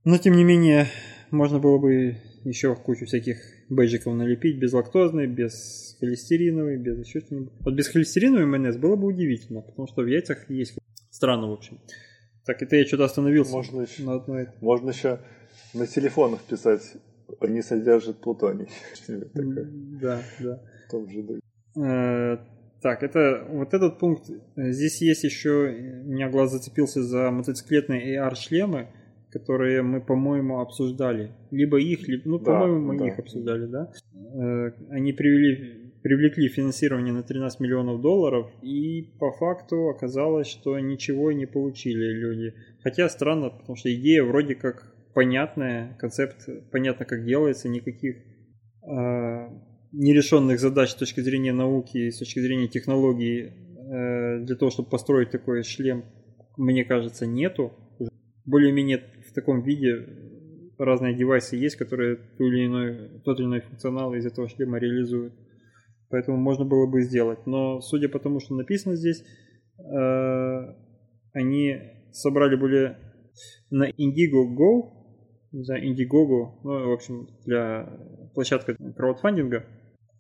Но, тем не менее, можно было бы еще кучу всяких бейджиков налепить, безлактозный, без холестериновый, без еще что-нибудь. Вот без холестериновый майонез было бы удивительно, потому что в яйцах есть странно, в общем. Так, это я что-то остановился можно еще, на одной. Можно еще на телефонах писать, они содержат плутоний. Да, да. В том же э, так, это вот этот пункт. Здесь есть еще, у меня глаз зацепился за мотоциклетные AR-шлемы, которые мы, по-моему, обсуждали. Либо их, либо, ну, да, по-моему, мы да. их обсуждали, да. Э, они привели, привлекли финансирование на 13 миллионов долларов, и по факту оказалось, что ничего не получили люди. Хотя странно, потому что идея вроде как понятная, концепт понятно, как делается, никаких э, нерешенных задач с точки зрения науки и с точки зрения технологий э, для того, чтобы построить такой шлем, мне кажется, нету. Более-менее таком виде разные девайсы есть, которые ту или иной, тот или иной функционал из этого шлема реализуют. Поэтому можно было бы сделать. Но судя по тому, что написано здесь, э, они собрали более на Indiegogo знаю, Indiegogo, ну, в общем, для площадка краудфандинга.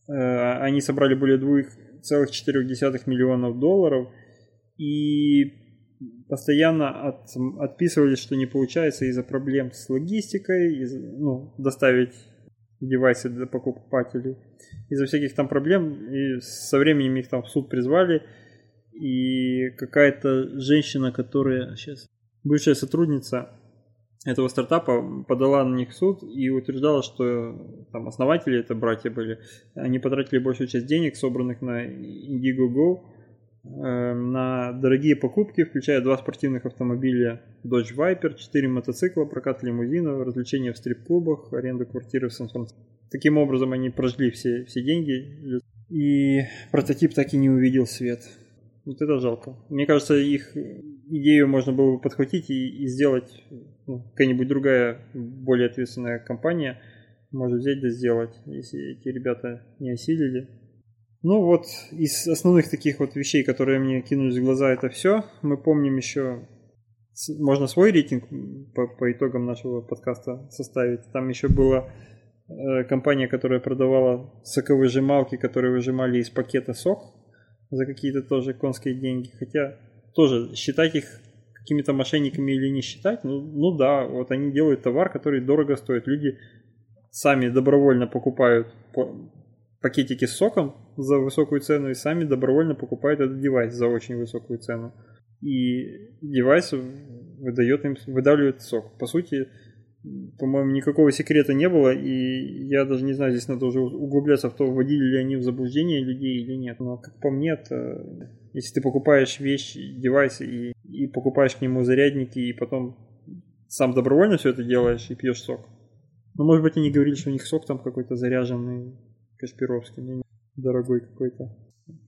Э, они собрали более 2,4 миллионов долларов и постоянно от, отписывались, что не получается из-за проблем с логистикой, из, ну, доставить девайсы для покупателей. Из-за всяких там проблем, и со временем их там в суд призвали, и какая-то женщина, которая сейчас бывшая сотрудница этого стартапа подала на них в суд и утверждала, что там основатели, это братья были, они потратили большую часть денег, собранных на Indiegogo, на дорогие покупки, включая два спортивных автомобиля Dodge Viper, четыре мотоцикла, прокат лимузинов, развлечения в стрип-клубах, аренду квартиры в Сан-Франциско. Таким образом они прожгли все, все деньги, и прототип так и не увидел свет. Вот это жалко. Мне кажется, их идею можно было бы подхватить и, и сделать ну, какая-нибудь другая, более ответственная компания может взять да сделать, если эти ребята не осилили. Ну вот, из основных таких вот вещей, которые мне кинулись в глаза, это все. Мы помним еще, можно свой рейтинг по, по итогам нашего подкаста составить. Там еще была э, компания, которая продавала соковыжималки, которые выжимали из пакета сок за какие-то тоже конские деньги. Хотя тоже считать их какими-то мошенниками или не считать, ну, ну да, вот они делают товар, который дорого стоит. Люди сами добровольно покупают пакетики с соком за высокую цену и сами добровольно покупают этот девайс за очень высокую цену. И девайс выдает им, выдавливает сок. По сути, по-моему, никакого секрета не было, и я даже не знаю, здесь надо уже углубляться в то, вводили ли они в заблуждение людей или нет. Но, как по мне, это, если ты покупаешь вещи, девайс и, и покупаешь к нему зарядники, и потом сам добровольно все это делаешь и пьешь сок. Ну, может быть, они говорили, что у них сок там какой-то заряженный, Кашпировский, дорогой какой-то.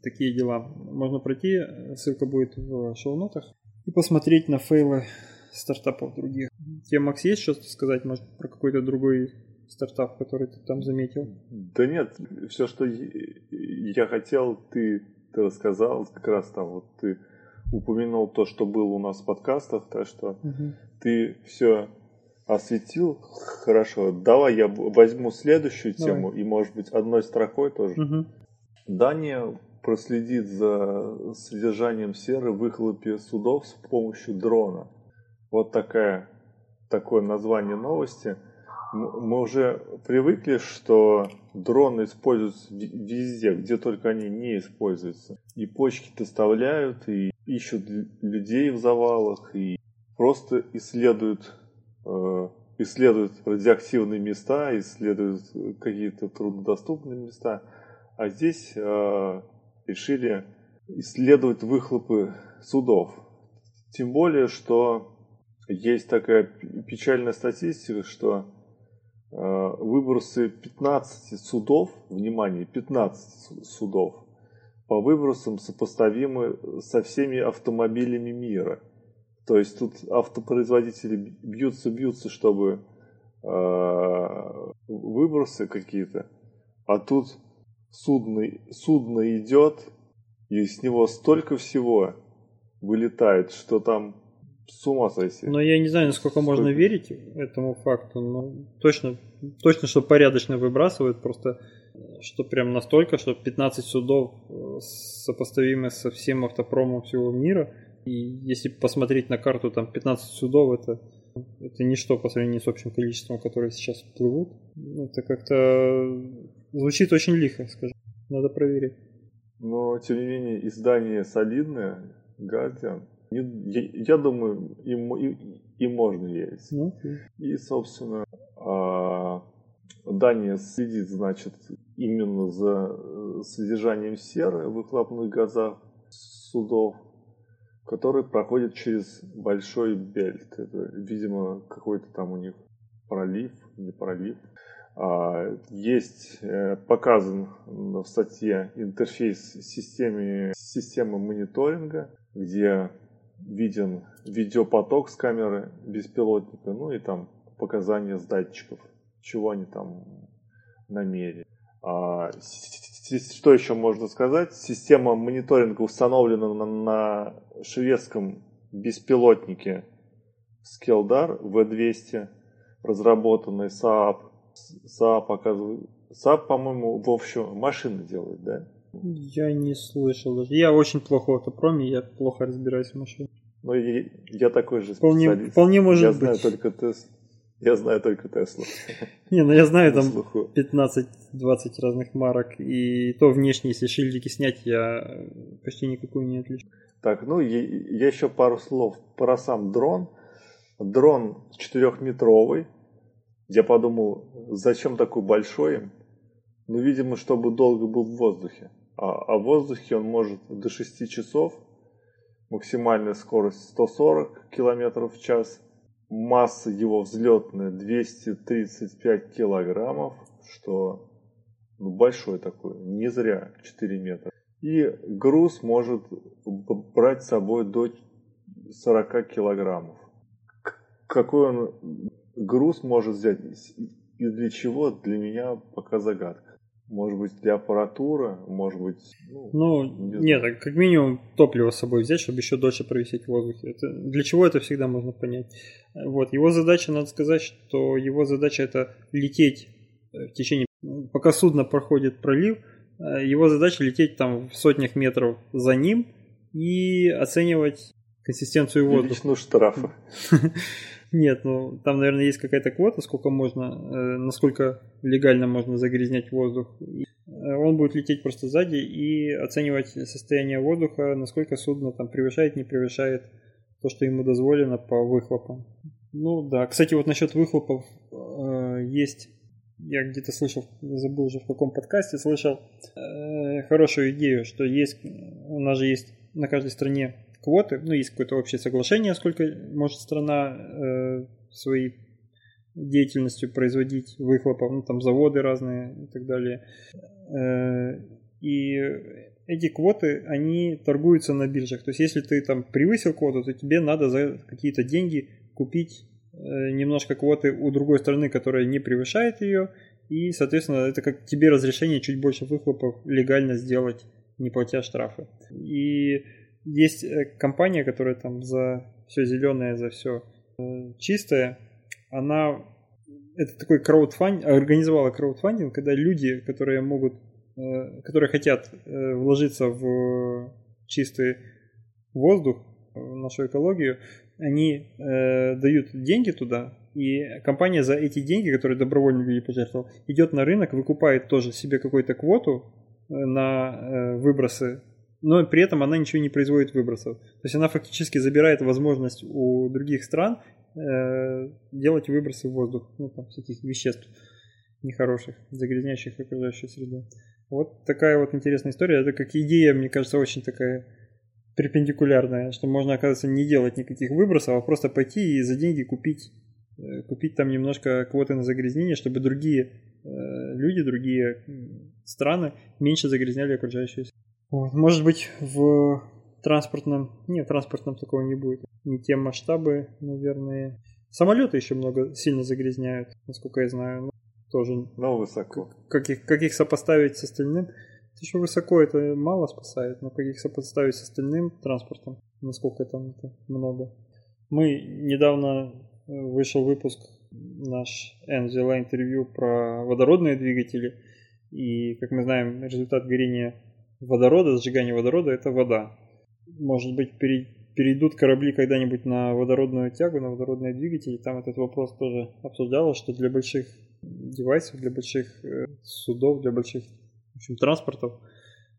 Такие дела. Можно пройти, ссылка будет в шоу-нотах, и посмотреть на фейлы стартапов других. Тебе, Макс, есть что-то сказать, может, про какой-то другой стартап, который ты там заметил? Да нет, все, что я хотел, ты, ты рассказал, как раз там вот ты упомянул то, что было у нас в подкастах, так что угу. ты все осветил хорошо. Давай я возьму следующую Давай. тему и, может быть, одной строкой тоже. Угу. Дания проследит за содержанием серы в выхлопе судов с помощью дрона. Вот такая, такое название новости. Мы уже привыкли, что дроны используются везде, где только они не используются. И почки доставляют, и ищут людей в завалах, и просто исследуют, исследуют радиоактивные места, исследуют какие-то труднодоступные места. А здесь э, решили исследовать выхлопы судов. Тем более, что есть такая печальная статистика, что э, выбросы 15 судов, внимание, 15 судов, по выбросам сопоставимы со всеми автомобилями мира. То есть тут автопроизводители бьются-бьются, чтобы э, выбросы какие-то, а тут судно, судно идет, и с него столько всего вылетает, что там с ума сойти. Но я не знаю, насколько можно верить этому факту, но точно, точно, что порядочно выбрасывают, просто что прям настолько, что 15 судов э, сопоставимы со всем автопромом всего мира. И если посмотреть на карту, там 15 судов это, это ничто по сравнению с общим количеством, которые сейчас плывут. Это как-то звучит очень лихо, скажем. Надо проверить. Но, тем не менее, издание солидное, Guardian, я, я думаю, им, и, и можно верить. Ну, okay. И, собственно, а, Дания следит, значит, именно за э, содержанием серы в выхлопных газах судов, которые проходят через большой бельт. Это, видимо, какой-то там у них пролив, не пролив. А, есть э, показан в статье интерфейс системы, системы мониторинга, где виден видеопоток с камеры беспилотника, ну и там показания с датчиков, чего они там намерили. Что еще можно сказать? Система мониторинга установлена на, на шведском беспилотнике Skeldar V200, разработанный Saab Saab показывает... Saab, по-моему, в общем, машины делает, да? Я не слышал даже. Я очень плохо в автопроме, я плохо разбираюсь в машинах. Ну, и я такой же вполне, специалист. Вполне может я быть. знаю только Тес. Я знаю только Теслу. Не, ну я знаю На там слуху. 15-20 разных марок, и то внешне, если шильдики снять, я почти никакую не отличу. Так, ну, и- еще пару слов про сам дрон. Дрон четырехметровый. Я подумал, зачем такой большой? Ну, видимо, чтобы долго был в воздухе. А, а в воздухе он может до 6 часов. Максимальная скорость 140 км в час. Масса его взлетная 235 килограммов, что ну, большой такой, не зря 4 метра. И груз может брать с собой до 40 килограммов. Какой он груз может взять и для чего, для меня пока загадка. Может быть, для аппаратуры, может быть... Ну, Ну, Не нет, как минимум топливо с собой взять, чтобы еще дольше провисеть в воздухе. Это, для чего это всегда можно понять. Вот, его задача, надо сказать, что его задача это лететь э, в течение... Пока судно проходит пролив, э, его задача лететь там в сотнях метров за ним и оценивать консистенцию воздуха. величину штрафа. Нет, ну там, наверное, есть какая-то квота, сколько можно, э, насколько легально можно загрязнять воздух. И, э, он будет лететь просто сзади и оценивать состояние воздуха, насколько судно там превышает, не превышает то, что ему дозволено по выхлопам. Ну да, кстати, вот насчет выхлопов э, есть, я где-то слышал, забыл уже в каком подкасте, слышал э, хорошую идею, что есть, у нас же есть на каждой стране квоты, ну, есть какое-то общее соглашение, сколько может страна э, своей деятельностью производить выхлопов, ну, там заводы разные и так далее. Э, и эти квоты, они торгуются на биржах. То есть, если ты там превысил квоту, то тебе надо за какие-то деньги купить э, немножко квоты у другой страны, которая не превышает ее, и, соответственно, это как тебе разрешение чуть больше выхлопов легально сделать, не платя штрафы. И есть э, компания, которая там за все зеленое, за все чистое, она это такой краудфанд, организовала краудфандинг, когда люди, которые могут, э, которые хотят э, вложиться в чистый воздух, в нашу экологию, они э, дают деньги туда, и компания за эти деньги, которые добровольно люди пожертвовал, идет на рынок, выкупает тоже себе какую-то квоту э, на э, выбросы, но при этом она ничего не производит выбросов. То есть она фактически забирает возможность у других стран э, делать выбросы в воздух, ну там всяких веществ нехороших, загрязняющих окружающую среду. Вот такая вот интересная история. Это как идея, мне кажется, очень такая перпендикулярная, что можно, оказывается, не делать никаких выбросов, а просто пойти и за деньги купить, э, купить там немножко квоты на загрязнение, чтобы другие э, люди, другие страны меньше загрязняли окружающую среду. Вот, Может быть, в транспортном... Нет, транспортном такого не будет. Не те масштабы, наверное. Самолеты еще много сильно загрязняют, насколько я знаю. Ну, тоже Но высоко. как их, как их сопоставить с остальным. Это еще высоко это мало спасает, но как их сопоставить с остальным транспортом, насколько там это много. Мы недавно э, вышел выпуск наш N взяла интервью про водородные двигатели. И, как мы знаем, результат горения водорода, сжигания водорода это вода. Может быть, пере- перейдут корабли когда-нибудь на водородную тягу, на водородные двигатели. Там этот вопрос тоже обсуждалось, что для больших девайсов, для больших э, судов, для больших в общем, транспортов,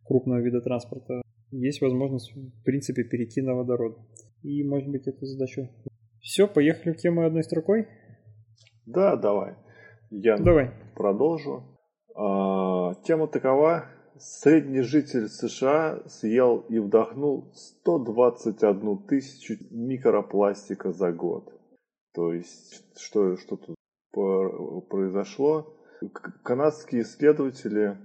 крупного вида транспорта, есть возможность, в принципе, перейти на водород. И, может быть, эту задачу. Все, поехали в тему одной строкой? Да, давай. Я Давай. продолжу. А, тема такова. Средний житель США съел и вдохнул 121 тысячу микропластика за год. То есть, что, что тут произошло? Канадские исследователи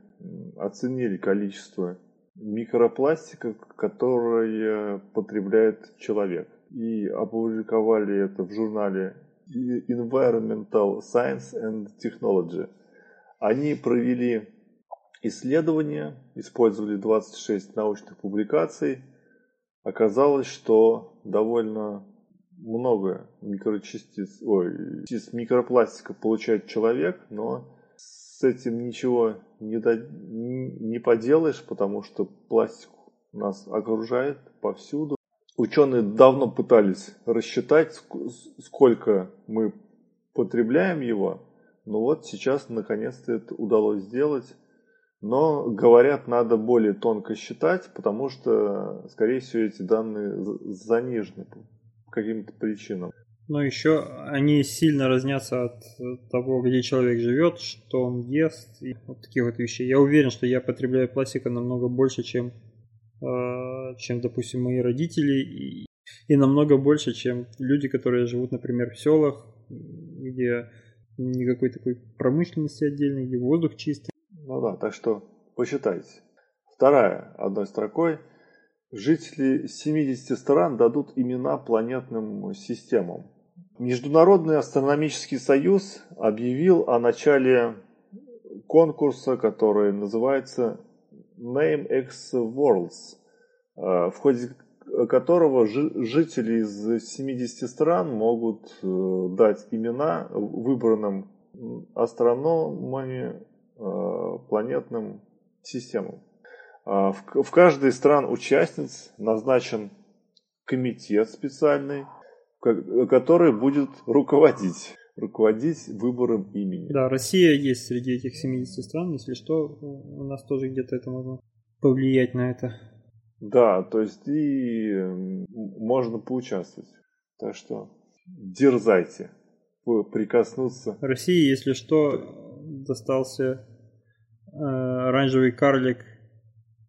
оценили количество микропластика, которое потребляет человек. И опубликовали это в журнале Environmental Science and Technology. Они провели исследование, использовали 26 научных публикаций. Оказалось, что довольно много микрочастиц, ой, частиц микропластика получает человек, но с этим ничего не, до, не поделаешь, потому что пластик нас окружает повсюду. Ученые давно пытались рассчитать, сколько мы потребляем его, но вот сейчас наконец-то это удалось сделать. Но, говорят, надо более тонко считать, потому что, скорее всего, эти данные занижены по каким-то причинам. Но еще они сильно разнятся от того, где человек живет, что он ест, и вот таких вот вещей. Я уверен, что я потребляю пластика намного больше, чем, э, чем допустим, мои родители, и, и намного больше, чем люди, которые живут, например, в селах, где никакой такой промышленности отдельной, где воздух чистый. Да, так что посчитайте. Вторая, одной строкой. Жители 70 стран дадут имена планетным системам. Международный астрономический союз объявил о начале конкурса, который называется Name X Worlds, э, в ходе которого жители из 70 стран могут э, дать имена выбранным астрономами планетным системам. А в каждой из стран участниц назначен комитет специальный, который будет руководить руководить выбором имени. Да, Россия есть среди этих 70 стран, если что, у нас тоже где-то это можно повлиять на это. Да, то есть и можно поучаствовать. Так что дерзайте прикоснуться. России, если что, достался э, оранжевый карлик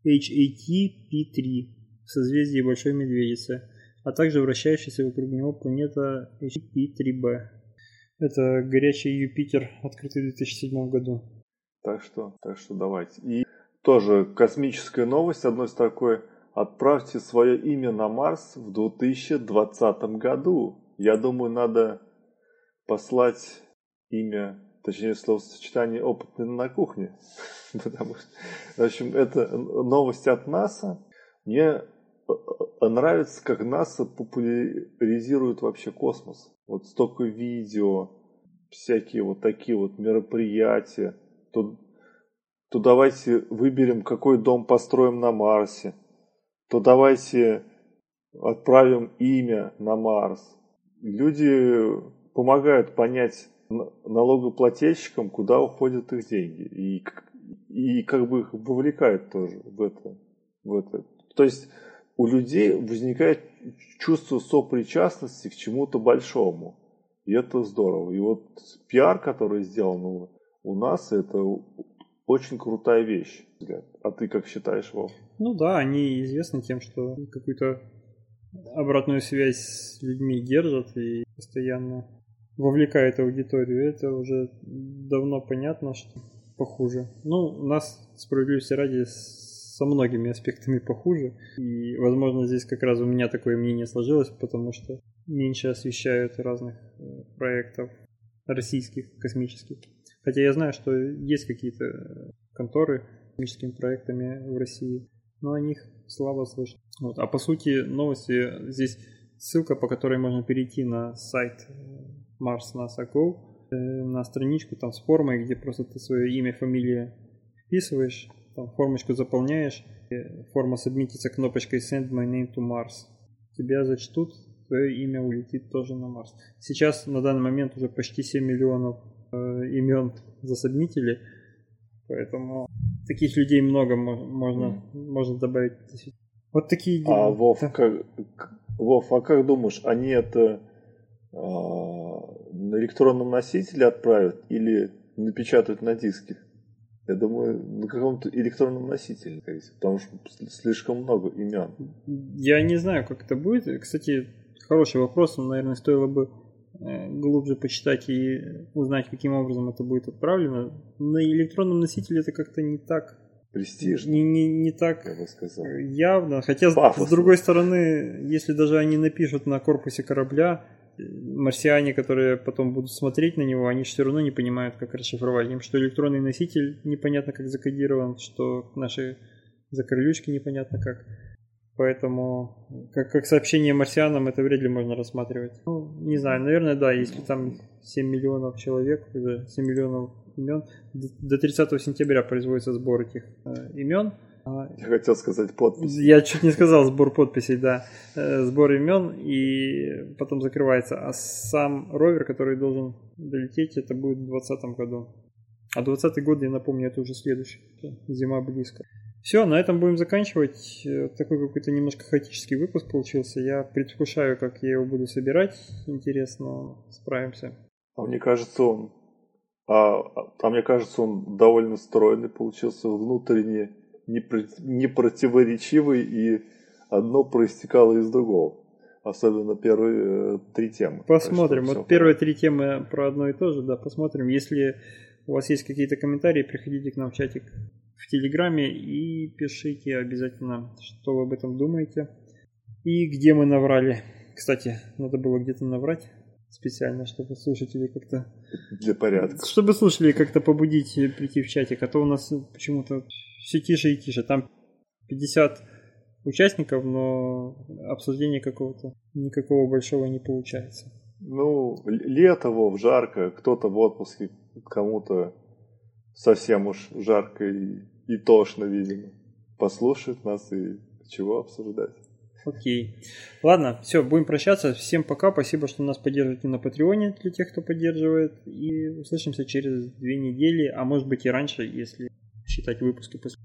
HAT-P3 в созвездии Большой Медведицы, а также вращающаяся вокруг него планета HAT-P3b. Это горячий Юпитер, открытый в 2007 году. Так что, так что давайте. И тоже космическая новость одной строкой – Отправьте свое имя на Марс в 2020 году. Я думаю, надо послать имя, точнее словосочетание опытный на кухне. Потому что, в общем, это новость от НАСА. Мне э, э, нравится, как НАСА популяризирует вообще космос. Вот столько видео, всякие вот такие вот мероприятия. То, то давайте выберем, какой дом построим на Марсе то давайте отправим имя на Марс. Люди помогают понять налогоплательщикам, куда уходят их деньги. И, и как бы их вовлекают тоже в это, в это. То есть у людей возникает чувство сопричастности к чему-то большому. И это здорово. И вот пиар, который сделан у нас, это очень крутая вещь. А ты как считаешь, Вов? Ну да, они известны тем, что какую-то обратную связь с людьми держат и постоянно вовлекают аудиторию. Это уже давно понятно, что похуже. Ну, у нас, справедливости ради, со многими аспектами похуже. И, возможно, здесь как раз у меня такое мнение сложилось, потому что меньше освещают разных э, проектов российских, космических. Хотя я знаю, что есть какие-то конторы с космическими проектами в России, но о них слабо слышно. Вот. А по сути новости здесь ссылка, по которой можно перейти на сайт Mars NASA Go, э, на страничку там с формой, где просто ты свое имя, фамилия вписываешь, там формочку заполняешь, форма сабмитится кнопочкой Send my name to Mars. Тебя зачтут, твое имя улетит тоже на Марс. Сейчас на данный момент уже почти 7 миллионов э, имен засобмитили, поэтому таких людей много можно, mm. можно добавить. Вот такие дела. А Вов, да. как, Вов, а как думаешь, они это э, на электронном носителе отправят или напечатают на диске? Я думаю, на каком-то электронном носителе, потому что слишком много имен. Я не знаю, как это будет. Кстати, хороший вопрос, наверное, стоило бы Э, глубже почитать и узнать, каким образом это будет отправлено. На электронном носителе это как-то не так престижно. Не, не, не так я бы сказал. явно. Хотя, Пафосно. с другой стороны, если даже они напишут на корпусе корабля, марсиане, которые потом будут смотреть на него, они все равно не понимают, как расшифровать. Им что электронный носитель непонятно как закодирован, что наши закрылючки непонятно как. Поэтому как, как сообщение марсианам это вряд ли можно рассматривать. Ну, не знаю, наверное, да, если там 7 миллионов человек, уже 7 миллионов имен, до 30 сентября производится сбор этих э, имен. А, Я хотел сказать подпись. Я чуть не сказал сбор подписей, да. Э, сбор имен и потом закрывается. А сам ровер, который должен долететь, это будет в 2020 году. А 20 год, я напомню, это уже следующий. Зима близко. Все, на этом будем заканчивать. Э, такой какой-то немножко хаотический выпуск получился. Я предвкушаю, как я его буду собирать. Интересно, справимся. А мне кажется, он... А, а мне кажется, он довольно стройный получился, внутренне непротиворечивый, и одно проистекало из другого. Особенно первые э, три темы. Посмотрим. Вот первые три темы про одно и то же, да, посмотрим. Если у вас есть какие-то комментарии, приходите к нам в чатик в Телеграме и пишите обязательно, что вы об этом думаете. И где мы наврали. Кстати, надо было где-то наврать специально, чтобы слушатели как-то... Для порядка. Чтобы слушатели как-то побудить прийти в чатик, а то у нас почему-то все тише и тише. Там 50 участников, но обсуждения какого-то никакого большого не получается. Ну, лето, Вов, жарко, кто-то в отпуске, кому-то совсем уж жарко и, и тошно, видимо. Послушают нас и чего обсуждать. Окей. Ладно, все, будем прощаться. Всем пока. Спасибо, что нас поддерживаете на Патреоне для тех, кто поддерживает. И услышимся через две недели, а может быть и раньше, если считать выпуски после